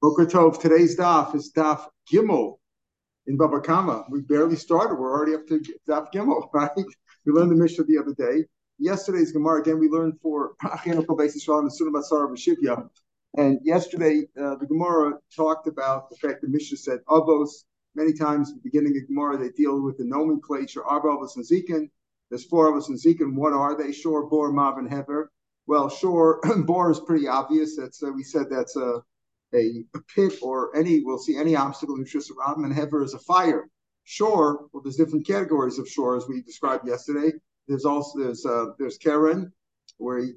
Boker Tov, today's daf is daf Gimel in Baba Kama. We barely started. We're already up to daf Gimel, right? We learned the Mishnah the other day. Yesterday's Gemara, again, we learned for Achinokal Beis Yisrael and Sunnah Basar Shivya. And yesterday, uh, the Gemara talked about the fact that Mishnah said Avos. Many times, beginning of Gemara, they deal with the nomenclature Avos and Zikin. There's four Avos and Zikin. What are they? Shor, Bor, Mav, and Hever. Well, Shor, Bor is pretty obvious. That's uh, we said that's a a, a, pit or any, we'll see any obstacle in Shus Rabim, and Hever is a fire. Shore, well, there's different categories of shore as we described yesterday. There's also there's uh, there's Karen, where he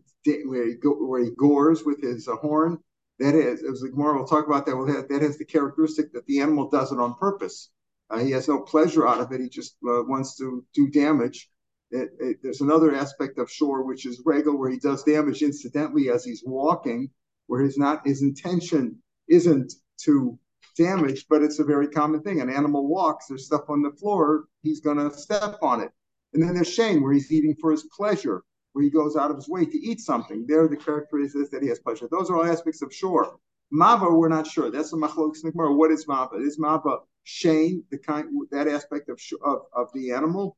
where he go, where he gores with his uh, horn. That is, as the Gemara will talk about that. Well, that, that has the characteristic that the animal does it on purpose. Uh, he has no pleasure out of it. He just uh, wants to do damage. It, it, there's another aspect of shore, which is regal, where he does damage incidentally as he's walking where his not his intention isn't to damage, but it's a very common thing. An animal walks, there's stuff on the floor, he's gonna step on it. And then there's Shane, where he's eating for his pleasure, where he goes out of his way to eat something. There, the characteristic is that he has pleasure. Those are all aspects of shore. Mava, we're not sure. That's a machlok What is mava? Is mava Shane, the kind that aspect of of, of the animal,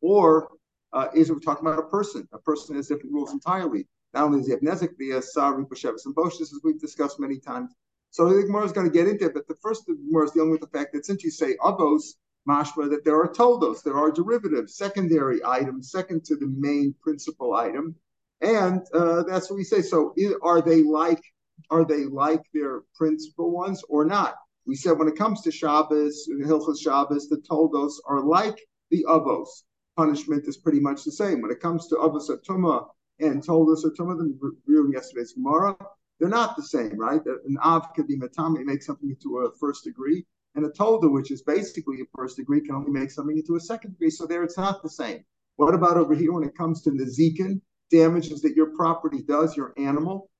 or uh, is it we're talking about a person? A person has different rules entirely. Not only does he Nezek, the Sari, Bashevis, and Bosh, as we've discussed many times. So the Gemara is going to get into it, but the first the Gemara is dealing with the fact that since you say Avos, mashma, that there are toldos, there are derivatives, secondary items, second to the main principal item. And uh, that's what we say. So are they like are they like their principal ones or not? We said when it comes to Shabbos, Hilchos Shabbos, the toldos are like the avos. Punishment is pretty much the same. When it comes to avos atuma and told us, or some of them reviewing yesterday's Gemara, they're not the same, right? An Av could be Matami, make something into a first degree, and a Tolda, which is basically a first degree, can only make something into a second degree. So there it's not the same. What about over here when it comes to Nazikin, damages that your property does, your animal?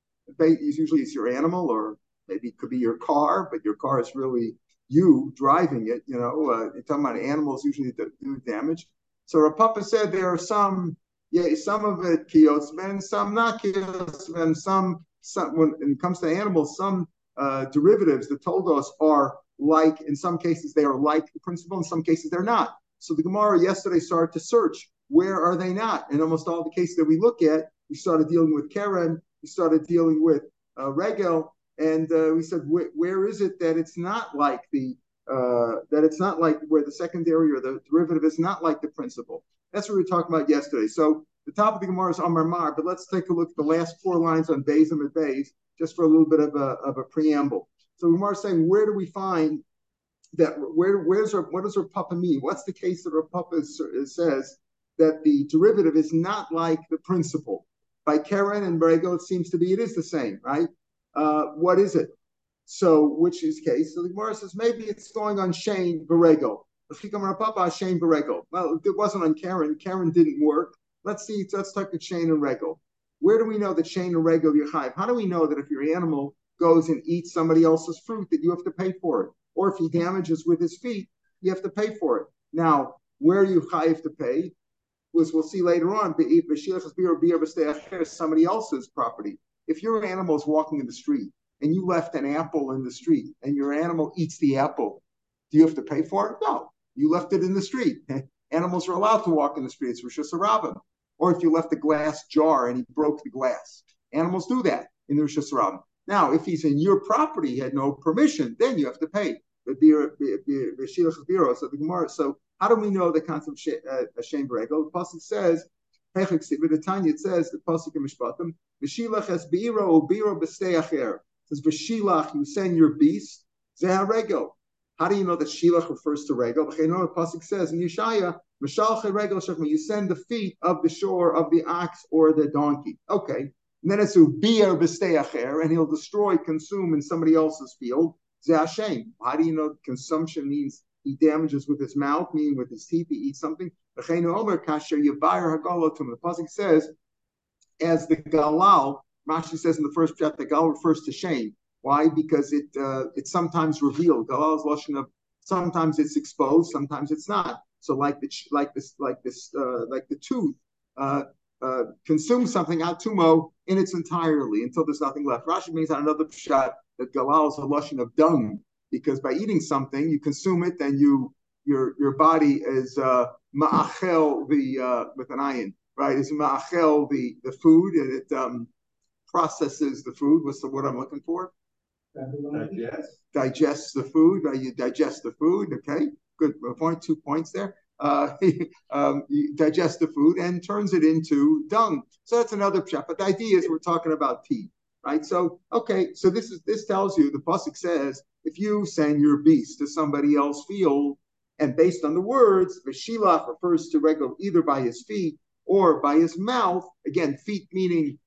Usually it's your animal, or maybe it could be your car, but your car is really you driving it. You know, uh, you're talking about animals usually do damage. So Rav Papa said there are some yeah, some of it kiosmen, some not kiosmen, some some when it comes to animals, some uh, derivatives that told us are like in some cases they are like the principle, in some cases they're not. So the Gemara yesterday started to search where are they not? In almost all the cases that we look at, we started dealing with Karen, we started dealing with uh, Regel, and uh, we said where is it that it's not like the uh, that it's not like where the secondary or the derivative is not like the principle. That's what we were talking about yesterday. So the top of the Gemara is Amar Mar, but let's take a look at the last four lines on Beis and Beis, just for a little bit of a, of a preamble. So Gemara is saying, where do we find that? Where where's our what does our papa mean? What's the case that our papa says that the derivative is not like the principle? By Karen and Brego, it seems to be it is the same, right? Uh, what is it? So, which is case? So the Gemara says maybe it's going on Shane Borrego. Shane Borrego. Well, it wasn't on Karen. Karen didn't work. Let's see. Let's talk to Shane and Rego. Where do we know that Shane and Rego Yechayiv? How do we know that if your animal goes and eats somebody else's fruit, that you have to pay for it? Or if he damages with his feet, you have to pay for it. Now, where you chayiv to pay? Was we'll see later on. Somebody else's property. If your animal is walking in the street and you left an apple in the street and your animal eats the apple, do you have to pay for it? No. You left it in the street. Animals are allowed to walk in the streets, reshus harabim. Or if you left a glass jar and he broke the glass, animals do that in the reshus harabim. Now, if he's in your property, he had no permission, then you have to pay. So how do we know the concept of uh, shame? The pasuk says, it says the pasuk in Mishpatim. Says "V'shilach," you send your beast. Zeharego. How do you know that Shilach refers to Regel? The Pasuk says in Yeshaya, you send the feet of the shore of the ox or the donkey. Okay. And then it's Ubir er b'steacher, and he'll destroy, consume in somebody else's field. Hashem. How do you know consumption means he damages with his mouth, meaning with his teeth, he eats something? The Pasuk says, as the Galal, Rashi says in the first chapter, the Gal refers to shame. Why? Because it uh, it's sometimes revealed. Galal is lashon of sometimes it's exposed, sometimes it's not. So like the like this like this uh, like the tooth uh, uh, consumes something atumo in its entirely until there's nothing left. Rashi means out another shot that galal is a lotion of dung, because by eating something, you consume it, then you your your body is uh, ma'achel the uh, with an iron, right? Is ma'achel the the food and it um, processes the food. What's the word I'm looking for? Digest. Digests the food. You digest the food. Okay, good point. Two points there. Uh, um, you digest the food and turns it into dung. So that's another pshat. But the idea is we're talking about tea, right? So okay, so this is this tells you the pasuk says if you send your beast to somebody else's field, and based on the words, Veshilach refers to Regel either by his feet or by his mouth. Again, feet meaning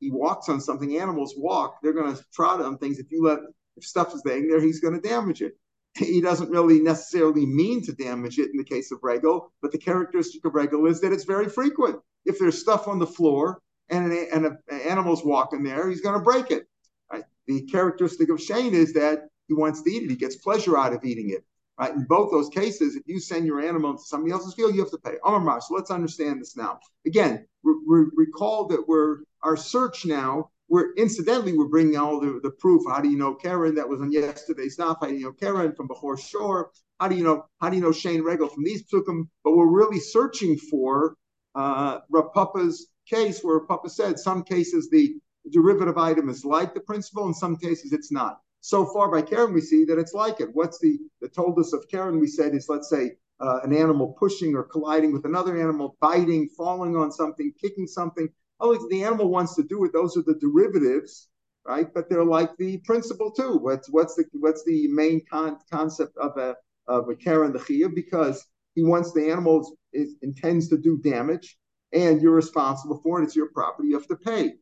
he walks on something. Animals walk; they're going to trot on things. If you let if stuff is laying there, he's going to damage it. He doesn't really necessarily mean to damage it in the case of Regel, but the characteristic of Regel is that it's very frequent. If there's stuff on the floor and an, and an animal's walking there, he's going to break it. Right? The characteristic of Shane is that he wants to eat it. He gets pleasure out of eating it. Right? In both those cases, if you send your animal to somebody else's field, you have to pay. Amar So let's understand this now. Again, re- re- recall that we're our search now. We're incidentally we're bringing all the, the proof. How do you know Karen? That was on yesterday's stuff. How do you know Karen from Bechor Shore? How do you know how do you know Shane Regal from these psukim? But we're really searching for uh, Rav Papa's case, where Papa said some cases the derivative item is like the principal, in some cases it's not. So far by Karen, we see that it's like it. What's the, the told us of Karen, we said, is let's say uh, an animal pushing or colliding with another animal, biting, falling on something, kicking something. Oh, the animal wants to do it. Those are the derivatives, right? But they're like the principle too. What's what's the what's the main con- concept of a of a Karen the Chia? Because he wants the animal is, intends to do damage, and you're responsible for it. It's your property. You have to pay.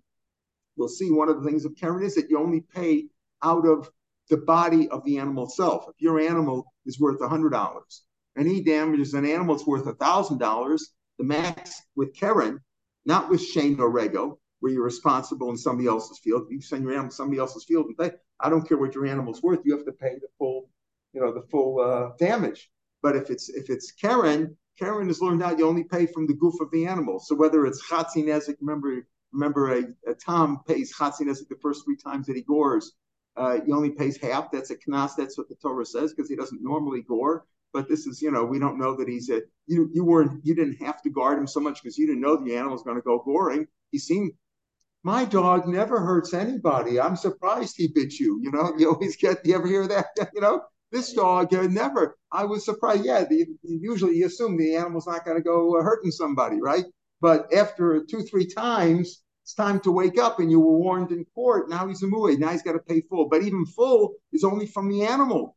We'll see. One of the things of Karen is that you only pay out of the body of the animal itself. If your animal is worth $100 and he damages an animal that's worth $1,000, the max with Karen, not with Shane or Rego, where you're responsible in somebody else's field. You send your animal to somebody else's field and say, I don't care what your animal's worth, you have to pay the full, you know, the full uh, damage. But if it's if it's Karen, Karen has learned out you only pay from the goof of the animal. So whether it's Chatzi Nezik, remember remember a, a Tom pays Chatzi Nezik the first three times that he gores, uh, he only pays half. That's a knas. That's what the Torah says because he doesn't normally gore. But this is, you know, we don't know that he's a. You you weren't you didn't have to guard him so much because you didn't know the animal was going to go goring. He seemed. My dog never hurts anybody. I'm surprised he bit you. You know, you always get. You ever hear that? You know, this dog uh, never. I was surprised. Yeah, the, usually you assume the animal's not going to go uh, hurting somebody, right? But after two, three times, it's time to wake up and you were warned in court. Now he's a mu'ay. Now he's got to pay full. But even full is only from the animal.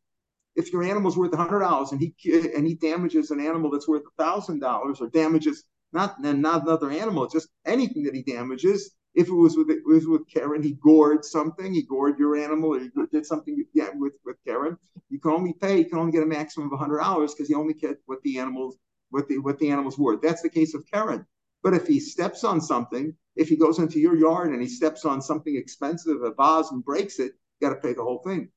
If your animal's worth $100 and he and he damages an animal that's worth $1,000 or damages not not another animal, just anything that he damages, if it was with it was with Karen, he gored something, he gored your animal, or he did something yeah, with with Karen. You can only pay, you can only get a maximum of hundred dollars because you only get what the animals what the what the animal's worth. That's the case of Karen. But if he steps on something, if he goes into your yard and he steps on something expensive, a vase, and breaks it, you got to pay the whole thing.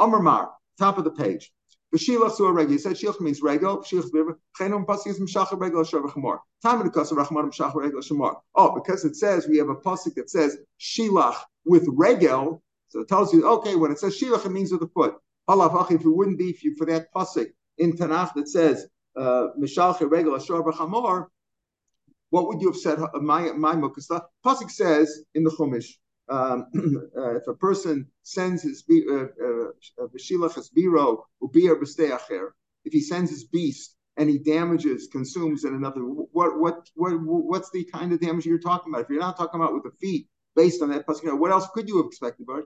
Amar top of the page. The Shilach Sur Rego. You said Shilach means Rego. Shilach Biver. Chenom Pasik is Mshachar Shavar Chamor. Time of the Kasar Rachman Mshachar Rego Shamor. Oh, because it says we have a pasuk that says Shilach with Regel. So it tells you, okay, when it says Shilach, it means with the foot. Halav if it wouldn't be for, that pasuk in Tanakh that says Mshachar uh, Regel Shavar Chamor, what would you have said? My my mukasa. Pasuk says in the Chumash, um, uh, if a person sends his b'shilach his biro ubir b'steacher, if he sends his beast and he damages, consumes in another, what what what what's the kind of damage you're talking about? If you're not talking about with the feet, based on that pasuk, what else could you have expected? But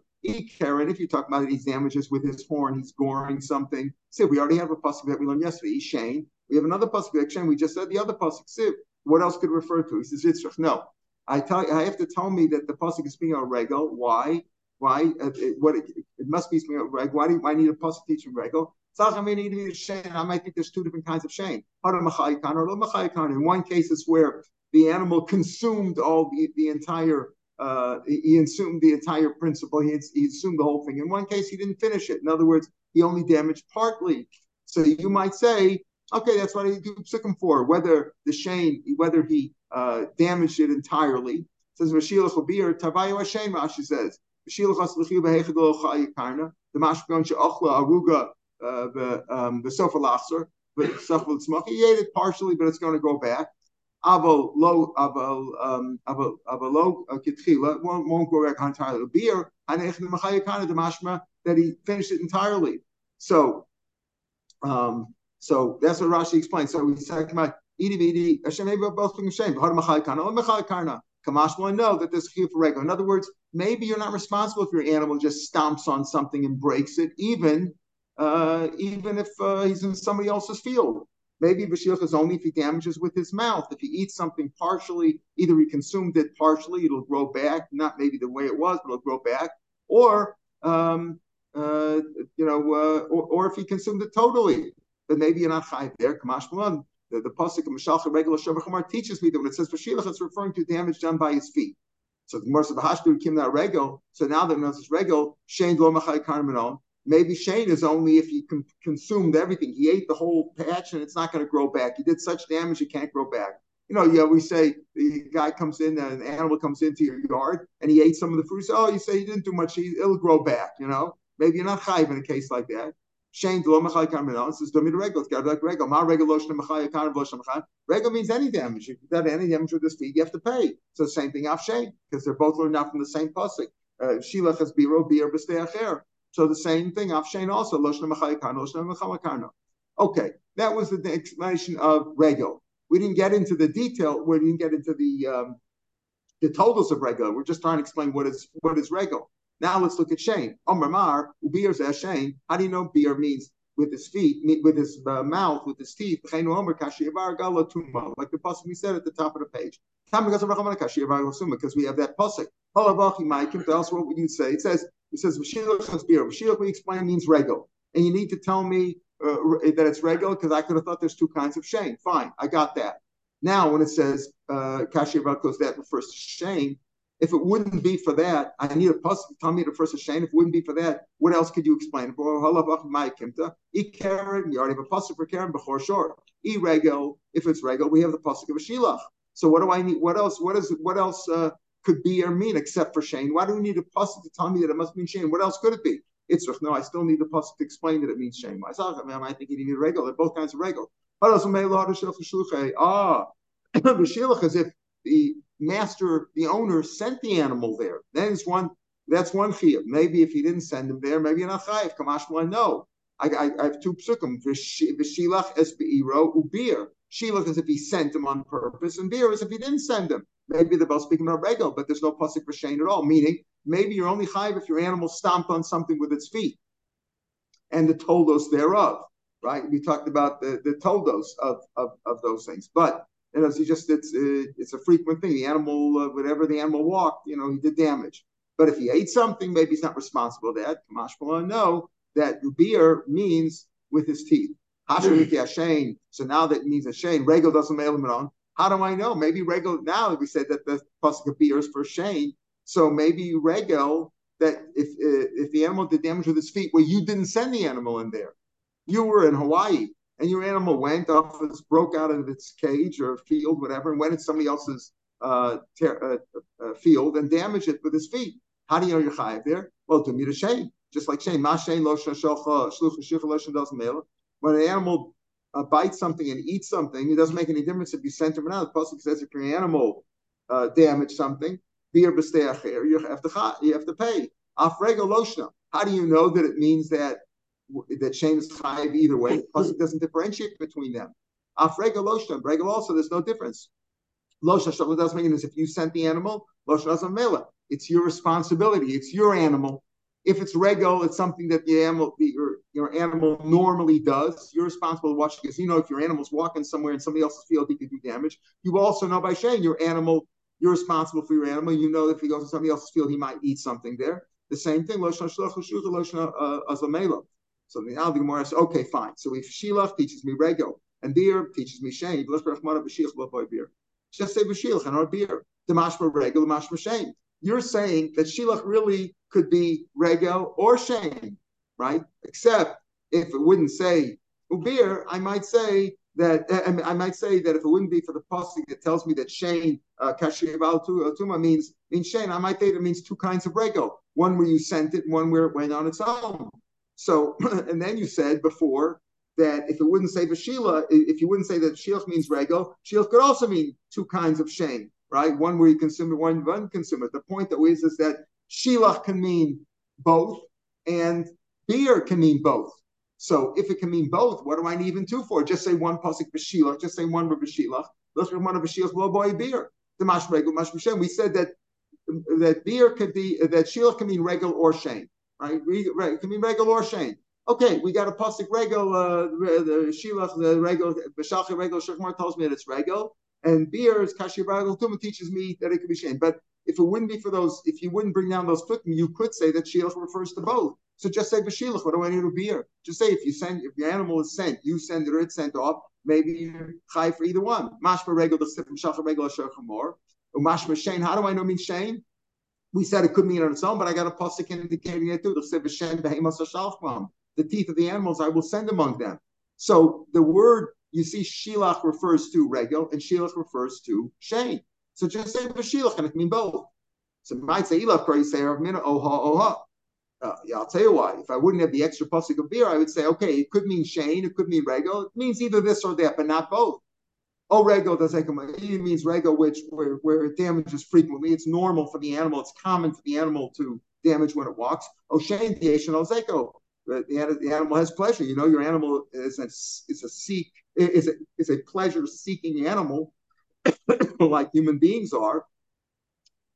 Karen, if you're talking about these damages with his horn, he's goring something. See, we already have a pasuk that we learned yesterday. Shane. We have another pasuk Shane. We just said the other pasuk. Siv. What else could refer to? He says Yitzchak. No, I tell I have to tell me that the pasuk is speaking of regal. Why? Why? Uh, it, what it, it, must be speaking of regal. Why do I need a pasuk teaching regal? I might think there's two different kinds of shame. In one case, it's where the animal consumed all the, the entire uh, he assumed the entire principle. He, he assumed the whole thing. In one case, he didn't finish it. In other words, he only damaged partly. So you might say Okay, that's what I do psukim for. Whether the shame, whether he uh, damaged it entirely. It says Vashilach Labir Tavayu Hashem. Rashi says Shilachas l'chiv behechadol chayikarna. The mashpon she'achla aruga um, the sofa lachser, but he ate it partially, but it's going to go back. Aval lo aval um aval aval lo uh, kitchila won't go back entirely. Beer that he finished it entirely. So, um, so that's what Rashi explains. So he's talking about idi vidi Hashem both being shame. Karna. Kamash will know that there's chiyuv for regular. In other words, maybe you're not responsible if your animal just stomps on something and breaks it, even uh, even if uh, he's in somebody else's field. Maybe Bashilch is only if he damages with his mouth. If he eats something partially, either he consumed it partially, it'll grow back, not maybe the way it was, but it'll grow back, or um, uh, you know, uh, or, or, if he consumed it totally, then maybe you're not chayv there. Kamash Malan, the, the pasuk of Mishalcha regular Shavachamar teaches me that when it says Bashilch, it's referring to damage done by his feet. So the Gemara Bahashdu came that regel. So now that knows this regel, Shane lo machai karmenon. Maybe Shane is only if he con- consumed everything. He ate the whole patch and it's not going to grow back. He did such damage it can't grow back. You know, yeah, we say the guy comes in, an animal comes into your yard and he ate some of the fruits. Oh, you say he didn't do much. He, it'll grow back. You know, maybe you're not chayiv in a case like that. Shane lo machai karmenon says domi regal. It's like regal. Ma regal loshna machai karmenon loshna machai. Regal means any damage. If you've done any damage with this feet, you have to pay. So same thing off Shane because they're both learned out from the same pasuk. Uh, Shilach has biro bir b'steacher. So the same thing, Afshain also, Okay, that was the explanation of Regel. We didn't get into the detail, we didn't get into the um, the totals of Regel. We're just trying to explain what is what is Regel. Now let's look at shame. Omer Mar, Ubir Shane. How do you know beer means with his feet, with his uh, mouth, with his teeth? Like the pasuk we said at the top of the page. Because we have that pasuk. Else, what would you say? It says it says Vashilach. We explain means regal. And you need to tell me uh, that it's regal because I could have thought there's two kinds of shame. Fine, I got that. Now, when it says uh, that refers to shame. If it wouldn't be for that, I need a puzzle to tell me the first shame. If it wouldn't be for that, what else could you explain? You already have a puzzle for Karen before sure. E if it's regel, we have the puzzle of a shilach. So what do I need? What else? What is? What else? Uh, could be or mean except for Shane? Why do we need a pasuk to tell me that it must mean Shane? What else could it be? It's no, I still need a pasuk to explain that it means Shane. I I think you need a. They're both kinds of regular. Ah, the shilach as if the master, the owner, sent the animal there. Then it's one. That's one chiyuv. Maybe if he didn't send him there, maybe you're not chayiv. Kamash no. I, I, I have two psukim. V'shilach es beiro ubir. Shilach is if he sent him on purpose, and beer is if he didn't send him. Maybe they're both speaking about regal, but there's no pasuk for shane at all. Meaning, maybe you're only chayiv if your animal stomped on something with its feet, and the toldos thereof. Right? We talked about the, the toldos of, of, of those things, but you know, it's just it's uh, it's a frequent thing. The animal, uh, whatever the animal walked, you know, he did damage. But if he ate something, maybe he's not responsible for that. Kamash know that beer means with his teeth. So now that means a shane. Regal doesn't mail him on. How do I know? Maybe Regal, now we said that the pasuk of beer is for Shane. So maybe Regal, that if uh, if the animal did damage with his feet, well, you didn't send the animal in there. You were in Hawaii and your animal went off, broke out of its cage or field, whatever, and went in somebody else's uh, ter- uh, uh, field and damaged it with his feet. How do you know you're chayiv there? Well, to me to Shane, just like Shane. Ma Shane lo shlucha When an animal uh, bites something and eats something, it doesn't make any difference if you sent him or not. The pasuk says if your animal uh, damaged something, you have to you have to pay. Afrega loshna. How do you know that it means that that shame is chayiv either way? The pasuk doesn't differentiate between them. Afrega loshna. Brega also, there's no difference. Loshna shalom doesn't make it if you sent the animal. Loshna doesn't mela. It's your responsibility. It's your animal. If it's regal, it's something that the animal, the, your, your animal normally does. You're responsible to watch because you know if your animal's walking somewhere in somebody else's field, he could do damage. You also know by saying your animal, you're responsible for your animal. You know if he goes to somebody else's field, he might eat something there. The same thing. Uh, so now the Gemara says, okay, fine. So if Shilach teaches me Rego, and beer teaches me shame, just say b'shilach and our beer. The mashma regal, the mashma shame you're saying that shilach really could be Rego or shame, right? Except if it wouldn't say ubir, I might say that I, might say that if it wouldn't be for the pasuk that tells me that Shane uh, Tuma means means Shane, I might say that it means two kinds of rego. One where you sent it, one where it went on its own. So, and then you said before that if it wouldn't say Vashila, if you wouldn't say that Shilch means rego, Shilch could also mean two kinds of shame, right? One where you consume it, one you consume it. The point that is is that Shilach can mean both, and beer can mean both. So if it can mean both, what do I need even two for? Just say one pasuk b'shilach, just say one b'shilach. Let's one of b'shilach low boy beer. The mash regal mash We said that that beer could be that shilach can mean regal or right? It can be regal or shane. Okay, we got a pasuk regal, uh, the shilach, the regal, b'shalcha regal. Shechmar tells me that it's regal, and beer is kashi regal. Tuma teaches me that it could be shane, but if it wouldn't be for those, if you wouldn't bring down those putting, you could say that shilach refers to both. So just say b'shilach. What do I need to beer? Just say if you send, if your animal is sent, you send it or it's sent off. Maybe you're chai for either one. Mashma regal the sifim shacha regal shechamor. Mashma shane. How do I know mean shane? We said it could mean on its own, but I got a pasuk indicating it too. The teeth of the animals I will send among them. So the word you see shilach refers to regal and shilach refers to shane. So just say b'shilach and it mean both. So might say ilach you say oha oha. Uh, yeah, I'll tell you why. If I wouldn't have the extra pasuk of beer, I would say, okay, it could mean Shane, it could mean Rego. It means either this or that, but not both. Oh, Rego does. It means Rego, which where, where it damages frequently. It's normal for the animal. It's common for the animal to damage when it walks. Oh, the Asian Ozeko. The, the animal has pleasure. You know, your animal is a, is a seek is a, is a pleasure seeking animal, like human beings are.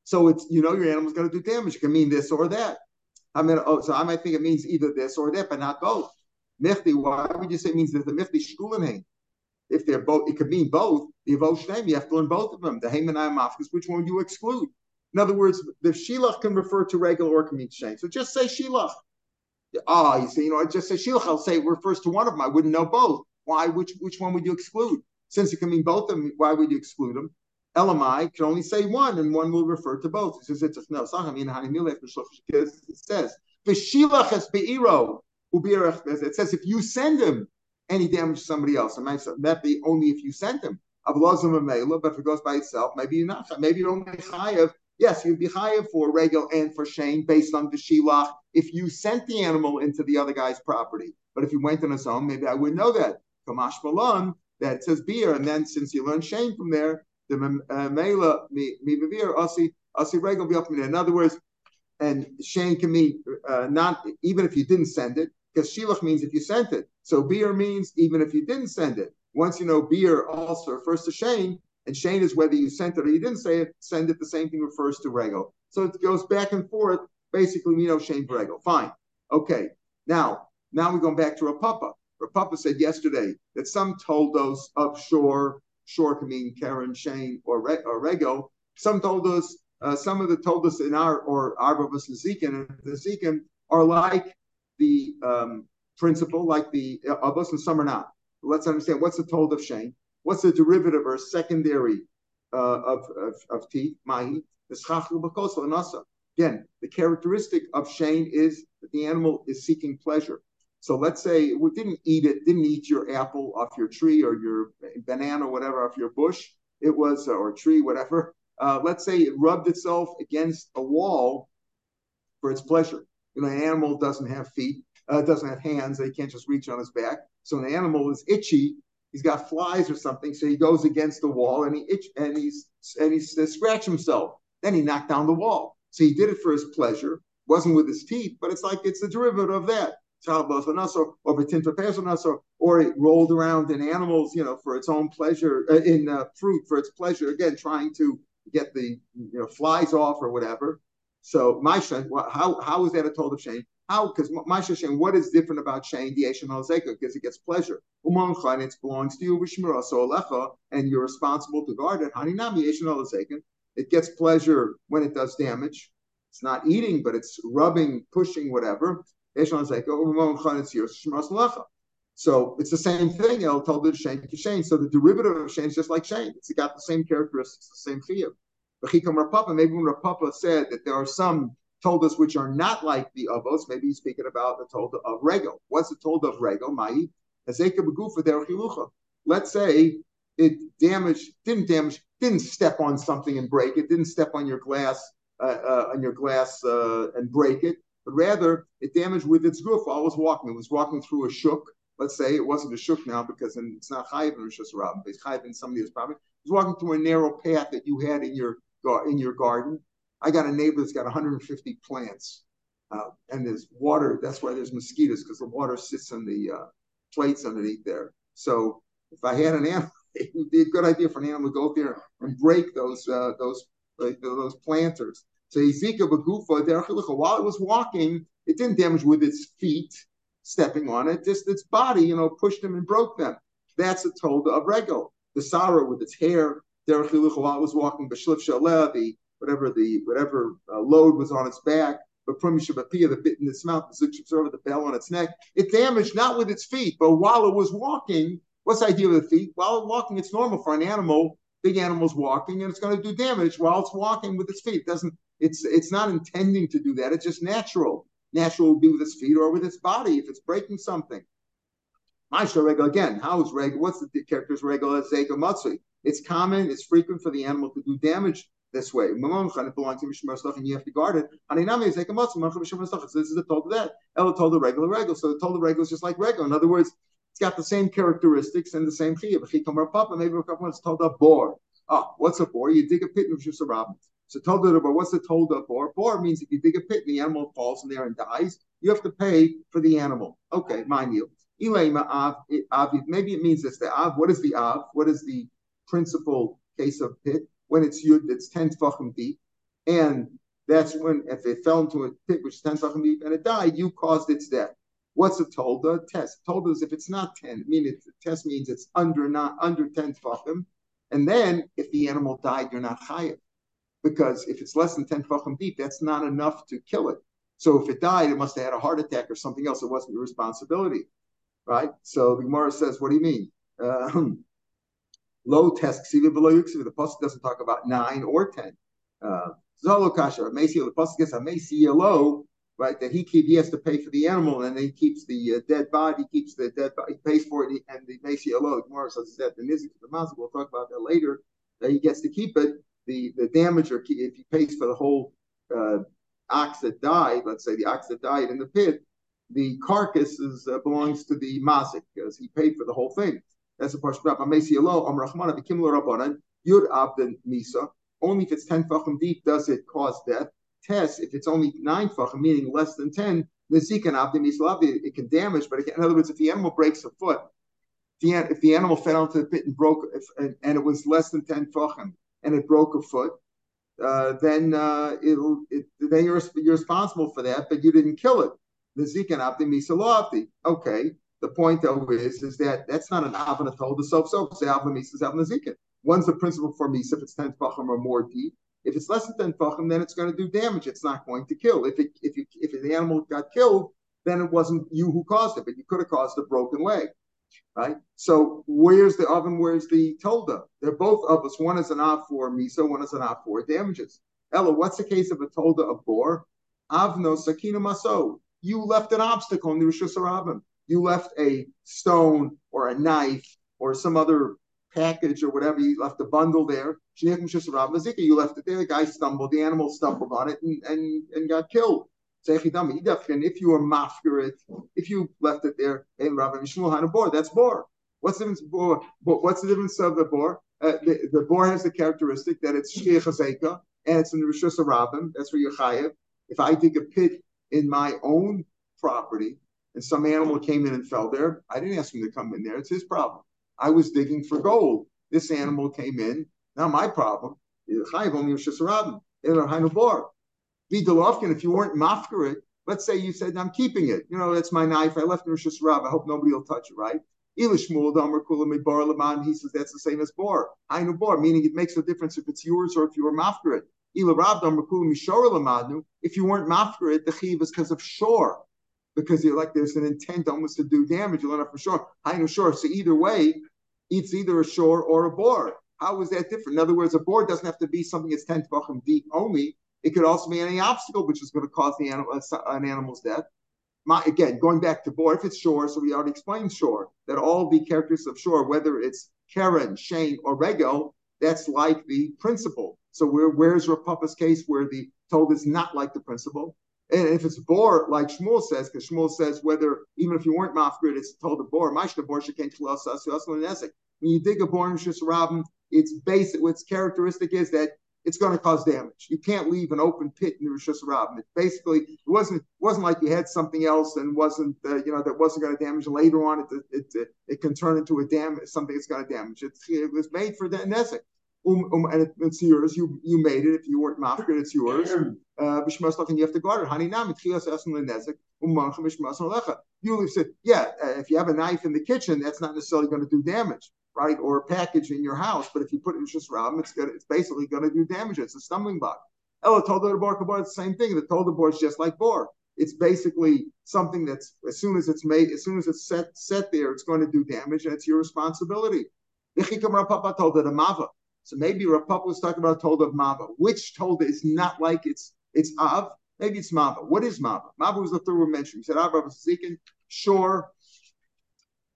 So it's you know your animal's going to do damage. It can mean this or that. I mean, oh, so I might think it means either this or that, but not both. Mifti, why would you say it means that the mifti shkulinate? If they're both, it could mean both. The name, you have to learn both of them. The Hamanai Mafkas, which one you exclude? In other words, the shilach can refer to regular or can mean. So just say shilach. Ah, you say, you know, I just say shilach. I'll say it refers to one of them. I wouldn't know both. Why? Which which one would you exclude? Since it can mean both of them, why would you exclude them? Elamai can only say one, and one will refer to both. It says it's no. It says v'shilach beiro It says if you send him any damage to somebody else, might that be only if you send him. Of Laza Maila, but if it goes by itself, maybe you're not. Maybe you're only chayav. Yes, you'd be chayav for regal and for shane based on the shilach if you sent the animal into the other guy's property. But if you went on his own, maybe I wouldn't know that. Kamash Malon, that says beer, and then since you learn shane from there, the Mela mi vivir asi asi regal be up in other words, and Shane can mean uh, not even if you didn't send it, because Shilach means if you sent it. So beer means even if you didn't send it. Once you know beer also refers to Shane, and Shane is whether you sent it or you didn't say it, send it, the same thing refers to regal. So it goes back and forth. Basically, you know Shane regal. Fine. Okay. Now, now we're going back to Rav Papa. Rapapa said yesterday that some told those offshore shore can mean Karen, Shane, or, Re- or Rego. Some told us, uh, some of the told us in our, or our of us, and the Zekin are like the um, principle, like the uh, of us, and some are not. Let's understand what's the told of Shane, what's the derivative or secondary uh, of, of, of teeth, mahi, the Again, the characteristic of Shane is that the animal is seeking pleasure. So let's say we didn't eat it, didn't eat your apple off your tree or your banana, or whatever, off your bush. It was, or tree, whatever. Uh, let's say it rubbed itself against a wall for its pleasure. You know, an animal doesn't have feet, uh, doesn't have hands, he can't just reach on his back. So an animal is itchy. He's got flies or something, so he goes against the wall and he itch and he's and he's uh, scratch himself. Then he knocked down the wall. So he did it for his pleasure. wasn't with his teeth, but it's like it's a derivative of that or or or it rolled around in animals, you know, for its own pleasure, uh, in uh, fruit for its pleasure. Again, trying to get the you know flies off or whatever. So my how how is that a told of Shane? How? Because my Shane, what is different about Shane, the Asian Halzeka? Because it gets pleasure. Umanchan, it belongs to you, Vishmira, so Alecha, and you're responsible to guard it. Haninami, Asian Halzeka. It gets pleasure when it does damage. It's not eating, but it's rubbing, pushing, whatever. So it's the same thing. El told it Shane Shane. So the derivative of Shane is just like Shane. It's got the same characteristics, the same chiyuv. Rav Papa, maybe when Rav Papa said that there are some told us which are not like the avos, maybe he's speaking about the told of Rego. What's the told of Rego? Mai let's say it damaged, didn't damage, didn't step on something and break it, didn't step on your glass, uh, uh, on your glass uh, and break it, but rather it damaged with its roof while it was walking. It was walking through a shuk. Let's say it wasn't a shuk now because it's not chayiv in reshus harabim, it's chayiv in somebody else's property. It was walking through a narrow path that you had in your in your garden. I got a neighbor that's got 150 plants, uh, and there's water. That's why there's mosquitoes because the water sits on the uh, plates underneath there. So if I had an animal, it would be a good idea for an animal to go there and break those uh, those those planters. So Ezekiel Bagufa, while it was walking, it didn't damage with its feet stepping on it, just its body, you know, pushed them and broke them. That's a told of Regal. The sorrow with its hair, while it was walking, the whatever the whatever uh, load was on its back, but Pramishabapia, the bit in its mouth, the Zikshab the bell on its neck, it damaged not with its feet, but while it was walking, what's the idea of the feet? While walking, it's normal for an animal, big animal's walking, and it's going to do damage while it's walking with its feet. It doesn't it's it's not intending to do that. It's just natural. Natural would be with its feet or with its body if it's breaking something. Maisha regal again. How is regal? What's the character's regal? It's matsui. It's common. It's frequent for the animal to do damage this way. It belongs to Mishmar and you have to guard it. So this is the told that. Ella told the regular regal. So the told the regal is just like regal. In other words, it's got the same characteristics and the same chiyah. Maybe a couple of told a boar. Ah, what's a boar? You dig a pit with just a rabbit. So told the what's the told of bor? Bor means if you dig a pit and the animal falls in there and dies, you have to pay for the animal. Okay, mind you. Av, av, maybe it means this. The av, what is the av? What is the principal case of pit? When it's yud, it's 10 tfachim deep. And that's when, if it fell into a pit which is 10 tfachim deep and it died, you caused its death. What's a tolda? Test. Tolda is if it's not 10. I mean, it, test means it's under not under 10 tfachim. And then if the animal died, you're not chayiv because if it's less than 10 tefachim deep, that's not enough to kill it. So if it died, it must have had a heart attack or something else. It wasn't your responsibility, right? So the Gemara says, what do you mean? Uh, low test below yuksiva. The pasuk doesn't talk about nine or ten. Uh, Zolo kasha. The pasuk gets a mesi low, right? That he keep he has to pay for the animal, and he keeps the uh, dead body. He keeps the dead body. He pays for it, and the mesi low. The Gemara says that the nizik the mazik. We'll talk about that later. That he gets to keep it the, the damage or if he pays for the whole uh, ox that died, let's say the ox that died in the pit, the carcass is, uh, belongs to the mazik because he paid for the whole thing. That's a portion of Amesi Yud Abden Misa. Only if it's 10 fachim deep does it cause death. Test, if it's only 9 fachim, meaning less than 10, the Zikan Abden Misa, it can damage, but can, in other words, if the animal breaks a foot, if the, if the animal fell into the pit and broke, if, and, and, it was less than 10 fachim, and it broke a foot, uh, then uh, it'll it, then you're, you're responsible for that, but you didn't kill it. The zikan abdi misalafti. Okay. The point though is is that that's not an avana told the self self say avana misa avana zikan. One's the principle for misa if it's ten tefachim or more deep. If it's less than ten tefachim, then it's going to do damage. It's not going to kill. If it if you if the animal got killed, then it wasn't you who caused it, but you could have caused a broken leg right? So where's the oven? Where's the tolda? They're both of us. One is an av for misa, one is an av for damages. Ella, what's the case of a tolda of bor? Avno sakina maso. You left an obstacle in the reshus harabim. You left a stone or a knife or some other package or whatever. You left a bundle there. You left it there. The guy stumbled. The animal stumbled on it and, and, and got killed. If you were mafkirit, if you left it there, that's bor. What's the difference? Bor, what's the difference of the bor? Uh, the, the has the characteristic that it's shkiach and it's in the rishus. That's where you're chayev. If I dig a pit in my own property and some animal came in and fell there, I didn't ask him to come in there. It's his problem. I was digging for gold. This animal came in. Not my problem. If you weren't mafkarit, let's say you said, I'm keeping it. You know, that's my knife. I left in reshus harabim. I hope nobody will touch it, right? He says that's the same as bor. Know bor, meaning it makes no difference if it's yours or if you were mafkarit. If you weren't mafkarit, the chiv is because of shore. Because you're like there's an intent almost to do damage. You learn it from shore. I know shore. So either way, it's either a shore or a board. How is that different? In other words, a board doesn't have to be something that's 10 tefachim deep only. It could also be any obstacle which is going to cause the animal, uh, an animal's death. my, again, going back to board, if it's shore, so we already explained shore, that all the characters of shore, whether it's Karen, Shane, or Rego, that's like the principle. So where, where's Rav Papa's case where the told is not like the principle? And if it's bor, like Shmuel says, because Shmuel says whether even if you weren't mafgrid, it's told a bor. Mashna bor shekain When you dig a bor in Rabin, its basic, its characteristic is that it's going to cause damage. You can't leave an open pit in the Rosh. It basically it wasn't it wasn't like you had something else and wasn't uh, you know that wasn't going to damage. Later on, it it, it, it can turn into a damage something that's going to damage. It, it was made for the nesek. Um, um, and it, it's yours. You you made it. If you weren't mafkir, it's yours. Uh, and you have to guard it. Haninam um, You said, yeah. Uh, if you have a knife in the kitchen, that's not necessarily going to do damage right, or a package in your house. But if you put it in just ram, it's gonna, it's basically going to do damage. It's a stumbling block. Ella told the bar it's the same thing. The told the board is just like bar. It's basically something that's as soon as it's made, as soon as it's set set there, it's going to do damage, and it's your responsibility. Rav Papa told it a mava. So maybe was talking about told of mava, which told is not like it's it's av. Maybe it's mava. What is mava? Mava was the third one mentioned. He said, ah, Av was Zikin, sure,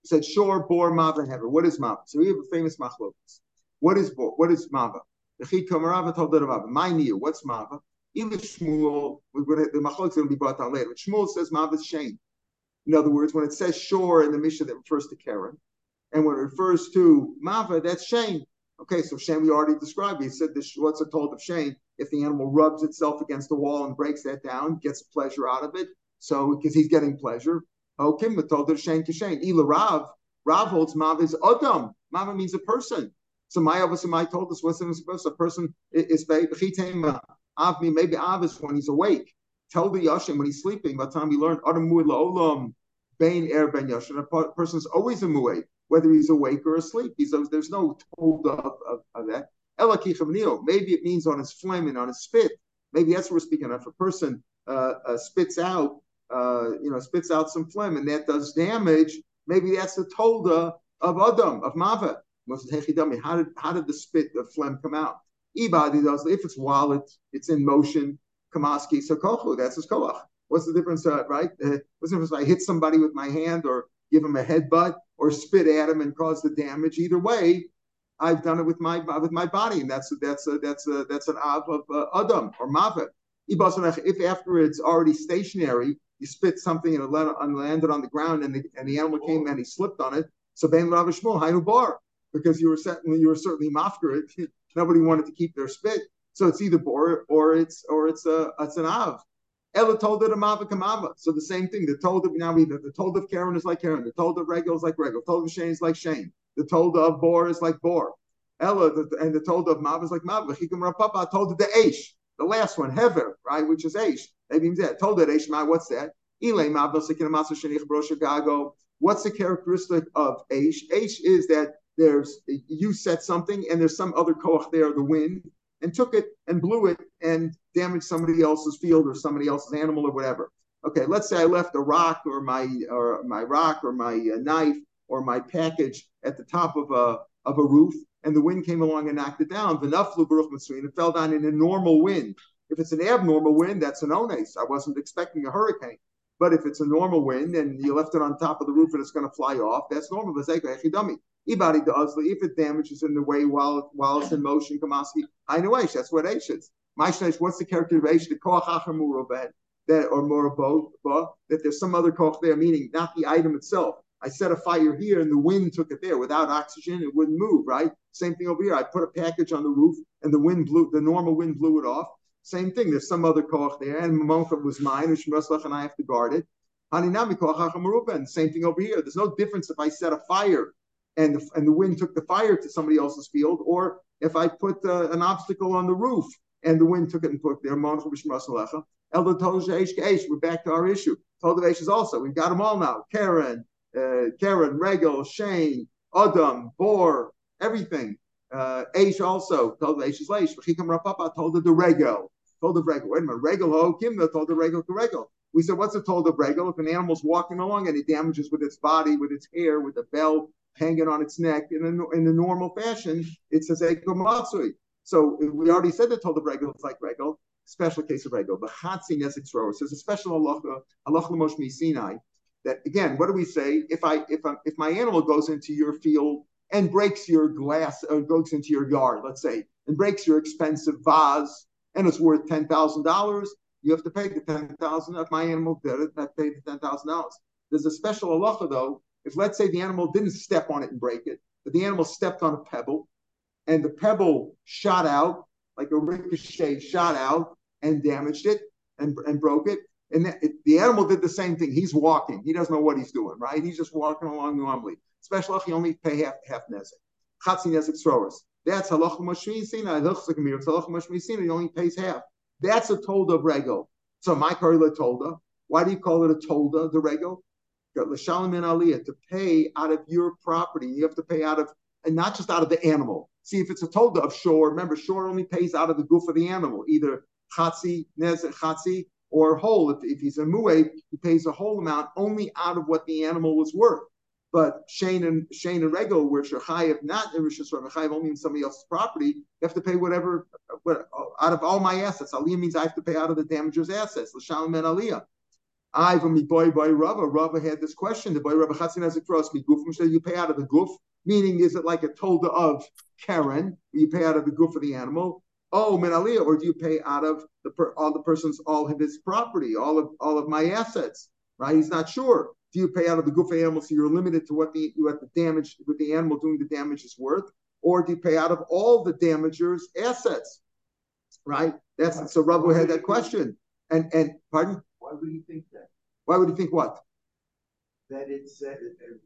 said shore, bor, mava, hever. What is mava? So we have a famous machlokas. What is bor? What is mava? My niya, what's mava? Even Shmuel, gonna, the machlokas is going to be brought down later. But Shmuel says mava is shame. In other words, when it says shore in the Mishnah, that refers to Karen, and when it refers to mava, that's shame. Okay, so shame we already described. He said this. What's it told of shame? If the animal rubs itself against the wall and breaks that down, gets pleasure out of it. So because he's getting pleasure, Okay, told her Shane to. Ila Rav, Rav holds Mav is Adam. Mav means a person. So my Avasumai told us what's in supposed a person is Av me maybe Av is when he's awake. Tell the Yashin when he's sleeping. By the time he learned Adam Olam Bain Er Ben Yashin, a person is always a muay, whether he's awake or asleep. He's there's no told of, of, of that. Maybe it means on his phlegm and on his spit. Maybe that's what we're speaking of. If a person uh, uh, spits out uh, you know, spits out some phlegm and that does damage, maybe that's the tolda of Adam, of Mavet. How did how did the spit of phlegm come out? Ibadi does if it's while it's it's in motion, kamaski so kochu, that's his koach. What's the difference, uh, right? Uh, what's the difference if I hit somebody with my hand or give him a headbutt or spit at him and cause the damage? Either way, I've done it with my with my body, and that's that's a, that's a, that's an av of uh, adam or mavet. If after it's already stationary, you spit something and it landed on the ground and the, and the animal came and he slipped on it. So Ben Rav Shmuel, Hainu Bar, because you were certainly you were certainly mafker it. Nobody wanted to keep their spit. So it's either bor or it's or it's a it's an av. Ella told it a mava kamava. So the same thing. The told of now we the told of Karen is like Karen. The told of Regal is like Regal. The told of Shane is like Shane. The told of Bor is like Bor. Ella the, and the told of Mava is like Mav. Chikim Rav Papa told of the Aish, the last one, Hever, right, which is Aish. Maybe that. Told it Eish what's that? Mava. What's the characteristic of Aish? Aish is that there's you set something and there's some other koach there, the wind, and took it and blew it and damaged somebody else's field or somebody else's animal or whatever. Okay, let's say I left a rock or my or my rock or my uh, knife or my package at the top of a of a roof, and the wind came along and knocked it down. It fell down in a normal wind. If it's an abnormal wind, that's an ones. I wasn't expecting a hurricane. But if it's a normal wind and you left it on top of the roof and it's going to fly off, that's normal. But if it damages in the way while while it's in motion, kamaski, ainuesh, that's what Aish is. What's the character of Aish? The koach that or more both, that there's some other koach there, meaning not the item itself. I set a fire here and the wind took it there. Without oxygen, it wouldn't move, right? Same thing over here. I put a package on the roof and the wind blew, the normal wind blew it off. Same thing. There's some other koch there, and Mamoncha was mine, which and I have to guard it. And same thing over here. There's no difference if I set a fire and the, and the wind took the fire to somebody else's field, or if I put uh, an obstacle on the roof and the wind took it and put it there. We're back to our issue. Told is also. We've got them all now. Karen, uh, Karen, Regel, Shane, Adam, Bor, everything. Uh, Aish also. Told Aish is Aish. Told the Regel told of regal. Wait a minute, regal ho kimna told of regal to regal. We said, what's a told of regal? If an animal's walking along and it damages with its body, with its hair, with the bell hanging on its neck in a, in a normal fashion, it says ekomatsui. So we already said that told of regal is like regal. special case of. The chatzin nezek throwers. There's a special halacha, halacha l'mosh Sinai. That again, what do we say? If I if I, if my animal goes into your field and breaks your glass or goes into your yard, let's say, and breaks your expensive vase and it's worth ten thousand dollars, you have to pay the ten thousand. If my animal did it, I pay the ten thousand dollars. There's a special halacha though. If let's say the animal didn't step on it and break it, but the animal stepped on a pebble, and the pebble shot out like a ricochet, shot out and damaged it and, and broke it. And the, animal did the same thing. He's walking. He doesn't know what he's doing, right? He's just walking along normally. Special you only pay half half nezek. Chatzi nezek throwers. That's halacha halach mashmi sina. Halach mashmi sina. He only pays half. That's a tolda of rego. So my karila tolda. Why do you call it a tolda, the rego? L'shalim and aliyah to pay out of your property. You have to pay out of, and not just out of the animal. See if it's a tolda of shore. Remember, shore only pays out of the goof of the animal, either chatzi, nezek, chatzi, or whole. If, if he's a mu'e, he pays a whole amount only out of what the animal was worth. But Shane and Shane and Rego, which are chayiv not in Rosh Hashanah, chayiv only in somebody else's property, you have to pay whatever what, out of all my assets. Aliyah means I have to pay out of the damager's assets. L'shalom and aliyah. I from um, me boy boy Rava. Rava had this question. The boy Rava Chatzin has a cross me goof. You pay out of the goof. Meaning, is it like a tolda of Karen? You pay out of the goof of the animal. Oh, min aliyah, or do you pay out of the per, all the person's all of his property, all of all of my assets? Right? He's not sure. Do you pay out of the goof of animal so you're limited to what the what the damage with the animal doing the damage is worth, or do you pay out of all the damager's assets? Right? That's so. Rava had that question, and and pardon. Why would he think that? Why would he think what? That it's uh,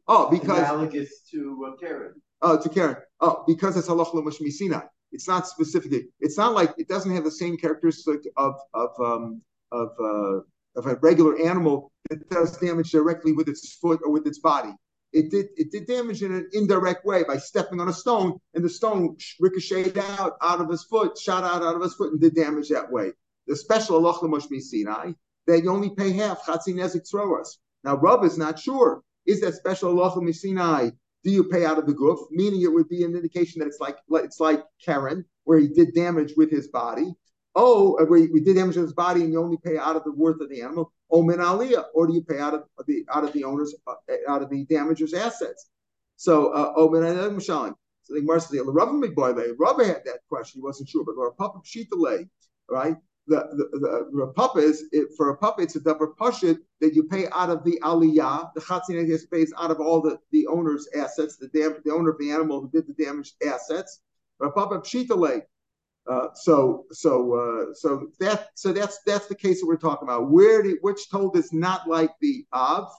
oh because analogous to uh, Karen. Oh, to Karen. Oh, because it's halach l'mashmi It's not specifically. It's not like it doesn't have the same characteristic of of um, of uh, of a regular animal does damage directly with its foot or with its body. It did it did damage in an indirect way by stepping on a stone, and the stone ricocheted out out of his foot, shot out out of his foot, and did damage that way. The special halach l'mashmi sinai you only pay half chatzin nezik throwers. Now, Rub is not sure. Is that special halacha misinai? Do you pay out of the goof? Meaning, it would be an indication that it's like it's like Karen, where he did damage with his body. Oh, uh, where we did damage with his body, and you only pay out of the worth of the animal. Min aliyah, or do you pay out of the out of the owner's uh, out of the damager's assets? So, uh, min aliyah So the Gemara says, Rabbi had that question. He wasn't sure, but Rav Papa Pshita right? the, the, the, puppet is it, for a puppet it's a double pashit that you pay out of the aliyah. The chatzin has pays out of all the, the owner's assets, the dam, the owner of the animal who did the damaged assets. But puppet pshita uh, so so uh, so that so that's that's the case that we're talking about. Where the, which told is not like the av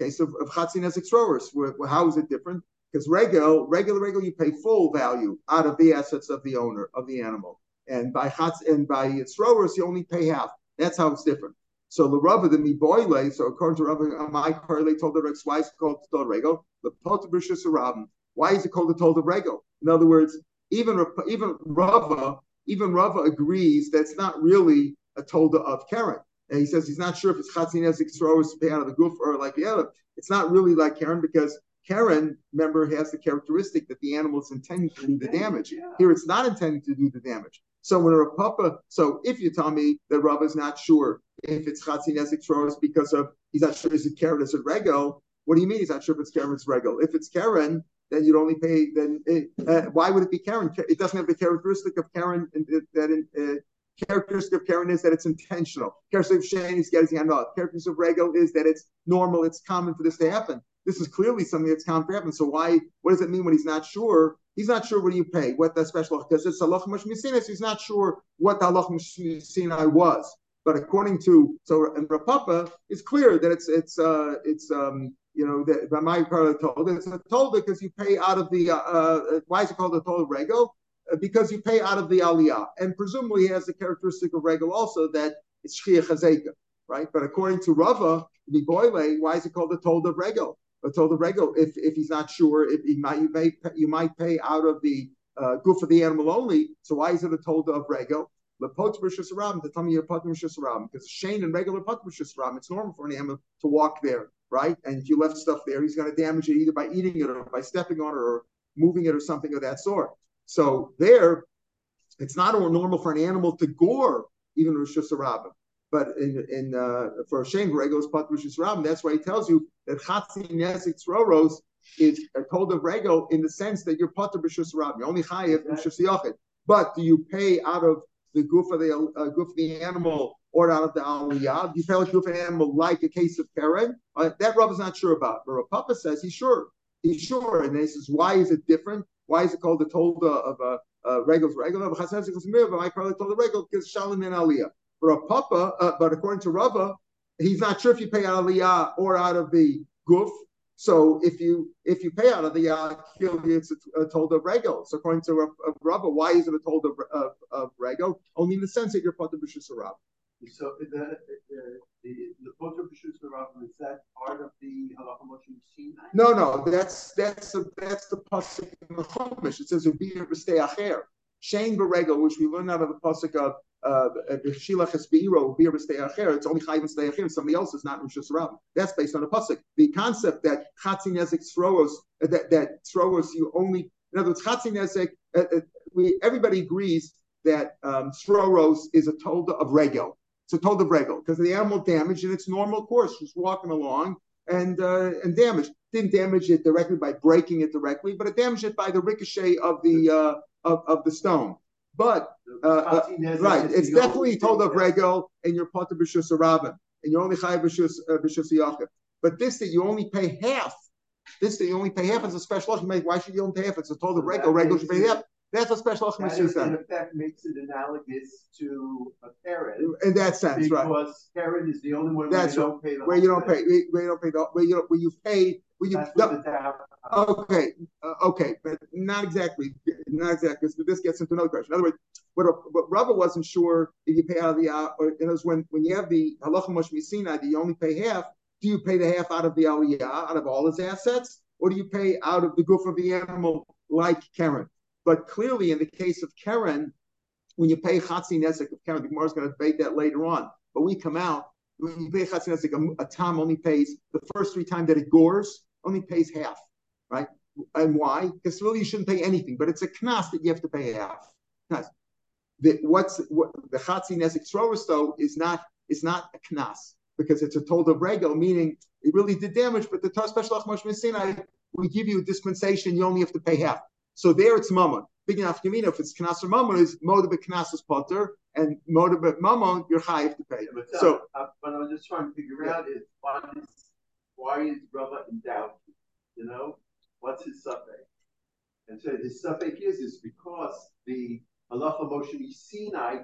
case of, of chatzin as throwers. How is it different? Because regular regular regular you pay full value out of the assets of the owner of the animal and by Chatz and by Yitzroros, you only pay half. That's how it's different. So the Rabba, the Miboile, so according to Rabba, my Karle told the Rex, why is it called Tol Rego? The Potabrishus Rabban. Why is it called the Tol Rego? In other words, even even Rava, even Rava agrees that's not really a Tolda of Karen. And he says he's not sure if it's Chatzi Nezek to pay out of the goof or like the other. It's not really like Karen because Karen, remember, has the characteristic that the animal is intending to do the damage. Here, it's not intending to do the damage. So when a papa, so if you tell me that Rav is not sure if it's chatzin nezik because of he's not sure is it Karen is it regel, what do you mean he's not sure if it's Karen it's regel? If it's Karen, then you'd only pay. Then uh, why would it be Karen? It doesn't have the characteristic of Karen that uh, characteristic of Karen is that it's intentional. Characteristic of Shane is getting not. Characteristic of regel is that it's normal, it's common for this to happen. This is clearly something that's common for happen. So why? What does it mean when he's not sure? He's not sure what you pay, what the special because it's Allah Mishmisinai, so he's not sure what the Allah Mishmisinai was. But according to so and Rav Papa, it's clear that it's it's uh it's um you know the my part told it's a told because you pay out of the uh, uh why is it called a told regal? Uh, because you pay out of the aliyah, and presumably he has the characteristic of regal also that it's shchiyah chazeka, right? But according to Rava, the boile, why is it called a told of regal? But told the regular, if, if he's not sure, if he might, you may you might pay out of the uh, goof of the animal only. So why is it a told of regal? Lepot to tell me you're pot ram because Shane and regular pot ram. It's normal for an animal to walk there, right? And if you left stuff there, he's going to damage it either by eating it or by stepping on it or moving it or something of that sort. So there, it's not normal for an animal to gore even Rosh Hashanah. But in in uh, for Shane Regel is Pat Rosh Hashanah. That's why he tells you that Chatzi Nesik Tzroros is told of Rego in the sense that you're Pat Rosh Hashanah. You're only Chayiv Rosh. But do you pay out of the goof of the uh, goof of the animal or out of the aliyah? You like goof of the animal like a case of Karen? Uh, that Rav is not sure about. But Rav Papa says he's sure. He's sure. And he says, why is it different? Why is it called the tolda of a regular? Regular, but I call it the regular because shalom and aliyah. But papa, uh, but according to Rava, he's not sure if you pay out of aliyah or out of the goof. So if you if you pay out of the yakil, it's a, a told of regal. So according to Rava, why is it a told of, of, of? Only in the sense that you're part of b'shus So the the the, the potter b'shus is that part of the halacha Moshe Sinai? No, no, that's that's a, that's the pasuk in the Chumash. It says "Ubir b'stei acher." Shane Beregel, which we learn out of the pasuk of Shilach Esbeiro, Beer Acher, it's only Chayim Stay Acher, somebody else is not Rosh Hashanah. That's based on the pasuk. The concept that Chatzin Nezek Throws, that, that Throws you only, in other words, Chatzin Nezek, uh, uh, we, everybody agrees that um, is a tolda of regel. A tolda of because the animal damaged in its normal course, just walking along and uh, and damaged. Didn't damage it directly by breaking it directly, but it damaged it by the ricochet of the uh, of, of the stone. But uh, uh, right, it's definitely told of regel and you're part of b'shus rabin, and you're only chay b'shus uh, yachid. But this that you only pay half, this that you only pay half is a special loss. Why should you only pay half? It's a told of regel. Regel should pay half. That's a special That in effect makes it analogous to a Karen. In that sense, because right? Because Karen is the only one That's where you right. don't pay the where you don't pay where you don't pay the where you where you pay where you no, okay uh, okay but not exactly not exactly but this gets into another question. In other words, what what Rava wasn't sure if you pay out of the uh, or it was when when you have the halacha mishmisina, do you only pay half? Do you pay the half out of the aliyah out of all his assets, or do you pay out of the goof of the animal like Karen? But clearly, in the case of Karen, when you pay Chatzi Nezek of Karen, the Gemara is going to debate that later on. But we come out, when you pay Chatzi Nezek, a, a tam only pays the first three times that it gores, only pays half, right? And why? Because really you shouldn't pay anything, but it's a knas that you have to pay half. Knas. The, what's what, the Chatzi Nezek Srovis, though, is not is not a knas because it's a told of regal, meaning it really did damage, but the Torah special Moshe Sinai, we give you a dispensation, you only have to pay half. So there it's mammon. Big enough Yamina, if it's knas or mammon, is moda knas is potter, and moda mammon, you're chayiv to pay. Yeah, so, uh, what I'm just trying to figure yeah. out is why is why is Rava in doubt? You know, what's his suffix? And so his suffix is is because the halacha Moshe Sinai.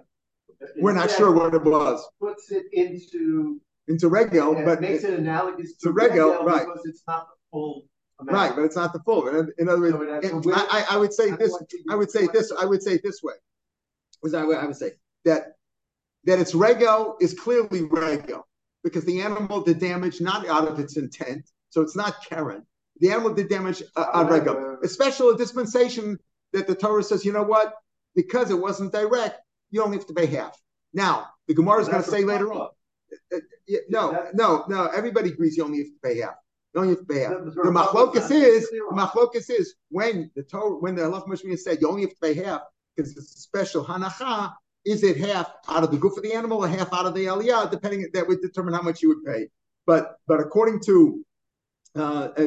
We're not sure what it was. Puts it into into regel, but makes it, it analogous to, to regel, right? Because it's not the full Amount. Right, but it's not the full. In, in other words, so I, I, would say this. I would say this. I would say this way. Was I, I would say that that it's rego is clearly rego because the animal did damage not out of its intent, so it's not Karen. The animal did damage uh, on regel. A special dispensation that the Torah says, you know what? Because it wasn't direct, you only have to pay half. Now the Gemara is going to say later on. Uh, uh, no, no, no. Everybody agrees you only have to pay half. Don't The, the machlokas is the machlokas is when the Torah when the halach mishmiyah said you only have to pay half because it's a special hanacha. Is it half out of the goof of the animal or half out of the aliyah? Depending that would determine how much you would pay. But but according to uh, uh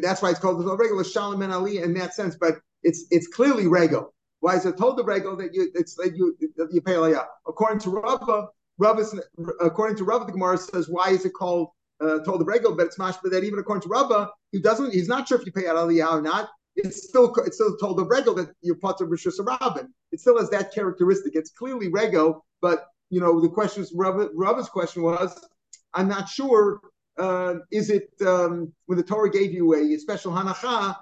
that's why it's called the regular shalom and ali in that sense. But it's it's clearly regal. Why is it told the regal that you it's that you that you pay aliyah? According to Rava, Rava according to Rava, the Gemara says why is it called uh, told the regal, but it's mashma that even according to Rabba, he doesn't. He's not sure if you pay out aliyah or not. It's still it's still told the regal that you're part of Rishus Rabin. It still has that characteristic. It's clearly Rego, but you know the question is Rabba, Rabba's question was, I'm not sure. Uh, is it um, when the Torah gave you a, special hanacha?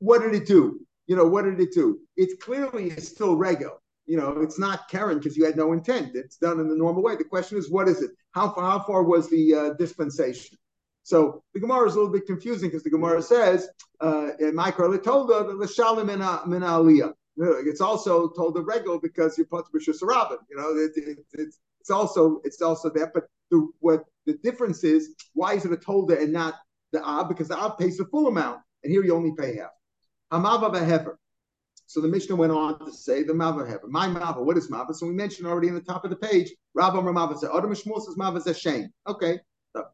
What did it do? You know, what did it do? It clearly still regal you know, it's not Karen because you had no intent. It's done in the normal way. The question is, what is it? How far, how far was the uh, dispensation? So the Gemara is a little bit confusing because the Gemara says, uh, Michael told her the Shalim min. It's also told the regal because you're put to Rabin. You know, it, it, it's it's also it's also that. But the what the difference is, why is it a tolda and not the ab? Because the ab pays the full amount, and here you only pay half. Hamava hefer. So the Mishnah went on to say the Mava Heber. My Mava, what is Mava? So we mentioned already in the top of the page, Amar Mava said, Adam Shmuel says Mava is a shame. Okay.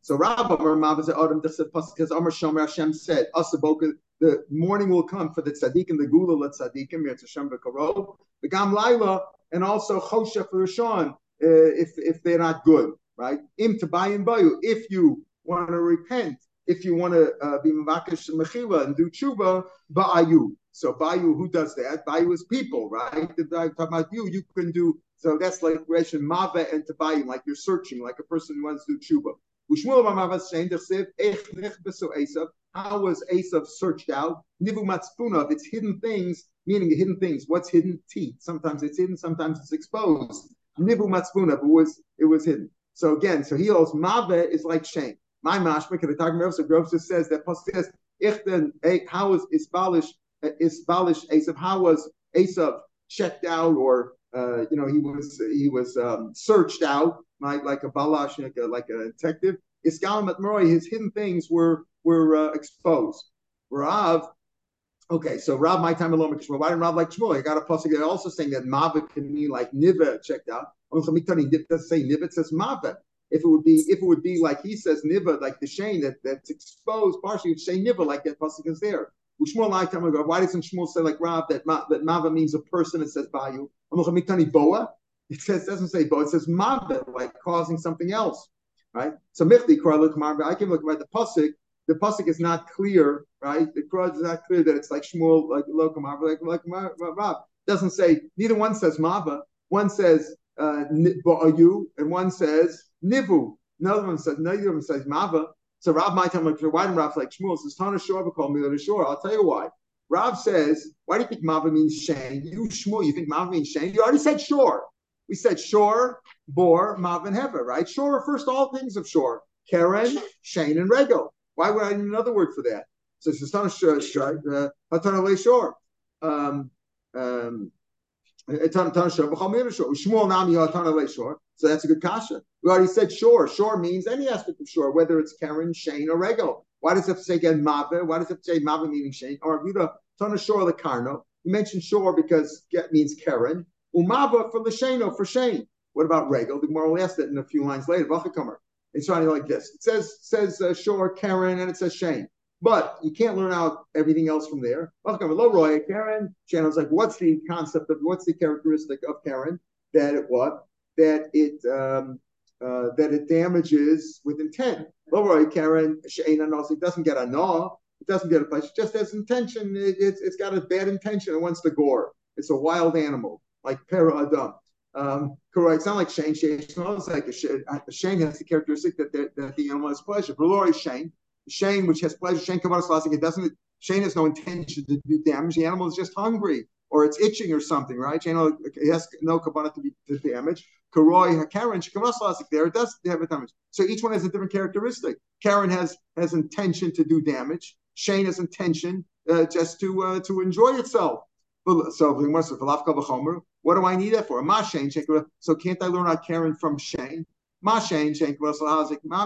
So Amar Mava said, Adam because Amar Shomer Hashem said, Asaboka, the morning will come for the tzaddik and the gula let tzaddikim, Hashem v'karov, the Gam Laila, and also Chosha for Rishon, uh, if, if they're not good, right? Im to buy Tabayim Bayu, if you want to repent, if you want to uh, be Mavakish Mechila and do tshuva, Ba'ayu. So Bayu, who does that? Bayu is people, right? The talking about you, you can do so that's like relation Mava and Tabayim, like you're searching, like a person who wants to do tshuva. How was Esav searched out? Nivu it's hidden things, meaning hidden things. What's hidden? Teeth. Sometimes it's hidden, sometimes it's exposed. Nivu it was it was hidden. So again, so he holds Mava is like shame. My mashma, the Targum so Grove says that Pasuk says, Ichten, how was Isbalish Isbalish Esav, how was Esav checked out or uh, you know, he was he was um, searched out like, like a balash, like a, detective. Iskalim at Maroi, his hidden things were were uh, exposed. Rav, okay, so Rav, my time alone, why didn't Rav like Shmuel? I got a pasuk also saying that Mava can mean like Niva checked out. It doesn't say Niva, it says Mava. If it would be, if it would be like he says Niva, like the Shane that, that's exposed partially, would say Niva, like that pasuk is there. Shmuel lifetime ago, why doesn't Shmuel say like Rav that ma, that Mava means a person? It says Bayu. Boa. It says doesn't say Boa. It says Mava, like causing something else, right? So Michli. I can look at the pasuk. The pasuk is not clear, right? The Korah is not clear that it's like Shmuel, like Lokum Marva, like like Rav. Doesn't say. Neither one says Mava. One says uh, Bo'ayu, and one says Nivu. Another one says of them says Mava. So Rav might tell me, why didn't Rav like Shmuel? Says Tana Shor called me the Shor. I'll tell you why. Rav says, why do you think Mava means Shane? You Shmuel, you think Mava means Shane? You already said Shor. We said Shor, Bor, Mav, and Hever, right? Shor refers to all things of Shor. Karen, Shane, and Rego. Why would I need another word for that? So it's Tana Hatana Shor. Um, um, Shmuel Nami Hatana Shor. So that's a good kasha. We already said shore. Shore means any aspect of shore, whether it's Karen, Shane, or Rego. Why does it say again Mave? Why does it say Mave meaning Shane? Or Avuda, of shore the Karno. You mentioned shore because get means Karen. Umava for the Shano, for Shane. What about Rego? The moral asked that in a few lines later. It's running like this. It says says uh, shore, Karen, and it says Shane. But you can't learn out everything else from there. Karen, Shannon's like, what's the concept of what's the characteristic of Karen? That it what? that it um, uh, that it damages with intent. Lower Karen it doesn't get a gnaw, it doesn't get a it just has intention. It, it's, it's got a bad intention. It wants to gore. It's a wild animal, like para adam. Um, correct. It's not like Shane. Shane smells like a Shane. Shane has the characteristic that, that, that the animal has pleasure. Valori Shane. Shane, which has pleasure. Shane Kabbalah it doesn't. Shane has no intention to do damage. The animal is just hungry or it's itching or something, right? It has no kabbalah to be to damage. Karoi Karen Shikamaslasik there, it does have a damage. So each one has a different characteristic. Karen has has intention to do damage. Shane has intention uh, just to uh, to enjoy itself. So what do I need that for? Ma Shane So can't I learn out Karen from Shane? Ma Shane Shane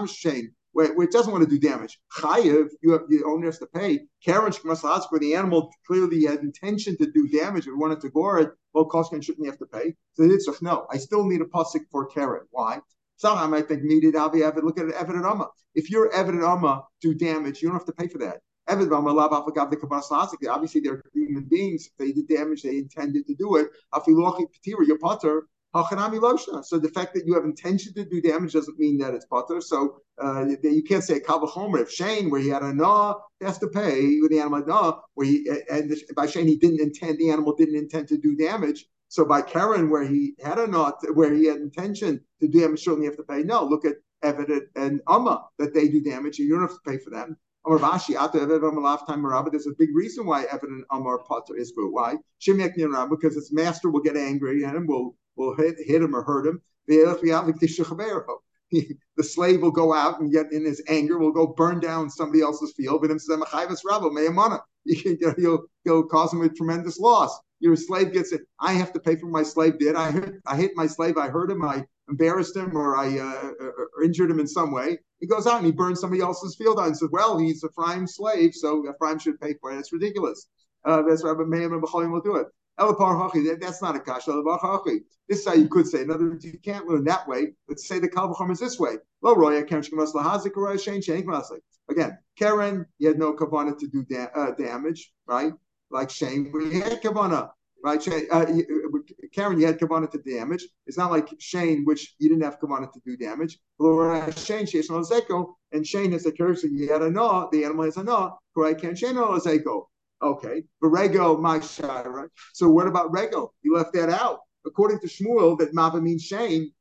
Shane it doesn't want to do damage. Chayiv, you have the owner has to pay. Karen where the animal clearly had intention to do damage and wanted to gore it, well, Koshkin shouldn't have to pay. So it's no, I still need a pasuk for Karen. Why? Somehow I might think needed Avi Evid. Look at Evid Amma. If you're Evid Amma do damage, you don't have to pay for that. Evid the Obviously, they're human beings. If they did damage, they intended to do it. Afilochi Patira, your potter, so the fact that you have intention to do damage doesn't mean that it's potter. So uh, you can't say kavachomer. If Shane, where he had a gnaw, has to pay with the animal gnaw, where he and by Shane he didn't intend the animal didn't intend to do damage. So by Karen, where he had a knot, where he had intention to do damage, certainly have to pay. No, look at Evid and Amma that they do damage, and you don't have to pay for them. There's a big reason why Evid and Amar Potter is for why because its master will get angry and will will hit, hit him or hurt him. the slave will go out and get in his anger, will go burn down somebody else's field, but he'll, he'll cause him a tremendous loss. Your slave gets it. I have to pay for my slave did. I hit, I hit my slave. I hurt him. I embarrassed him or I uh, or injured him in some way. He goes out and he burns somebody else's field out and says, well, he's a Ephraim's slave, so a Ephraim should pay for it. It's ridiculous. Uh, that's why Meir and will do it. That, that's not a kasha. This is how you could say. In other words, you can't learn that way. Let's say the kalvachom is this way. Lo roya Again, Karen, he had no kavana to do da- uh, damage, right? Like Shane, he had kavana, right? Shane, uh, Karen, you had kavana to damage. It's not like Shane, which you didn't have kavana to do damage. Shane, Zeko, and Shane has a character. He had a no. The animal has a no. Correct? Can Shane or? Okay, but rego my shara. So what about rego? You left that out. According to Shmuel, that mava means Shane,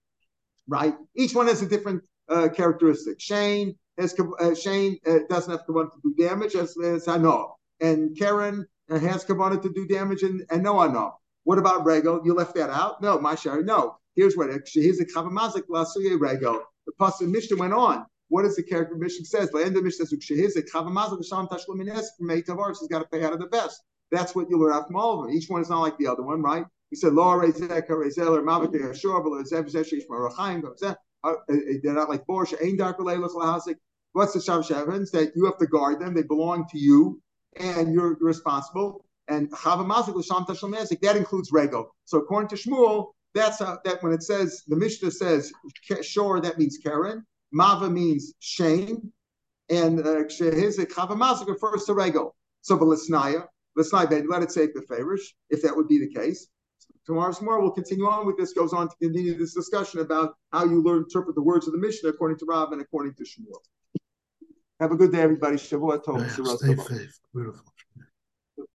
right? Each one has a different uh, characteristic. Shane has uh, Shane uh, doesn't have to to do damage as, as I know, and Karen uh, has kavanah to do damage and, and no I know. What about rego? You left that out? No, my shara. No. Here's what here's a kavamazik lasuye rego. The pasuk Mishnah went on. What is the character Mishnah says? The end of Mishnah says, She's got to pay out of the best. That's what you learn of them. Each one is not like the other one, right? He said, Law Rezeka, Rezeler, Mavik, Ashur, Zev, Zesh, Marachaim, uh, uh, uh, they're not like Borsha, Ain Dark What's the Shav Shevans? That you have to guard them, they belong to you, and you're responsible. And Chavamazik, Lasham Tashlam that includes Rego. So according to Shmuel, that's how, that when it says, the Mishnah says, Shor, that means Karen. Mava means shame, and Shehizik uh, Chavamazik refers to Rego. So the Lisnaya, let it say the favorish, if that would be the case. Tomorrow's tomorrow we'll continue on with this. Goes on to continue this discussion about how you learn interpret the words of the Mishnah according to Rav and according to Shmuel. Have a good day, everybody. Shavua Tov. Stay safe. Beautiful.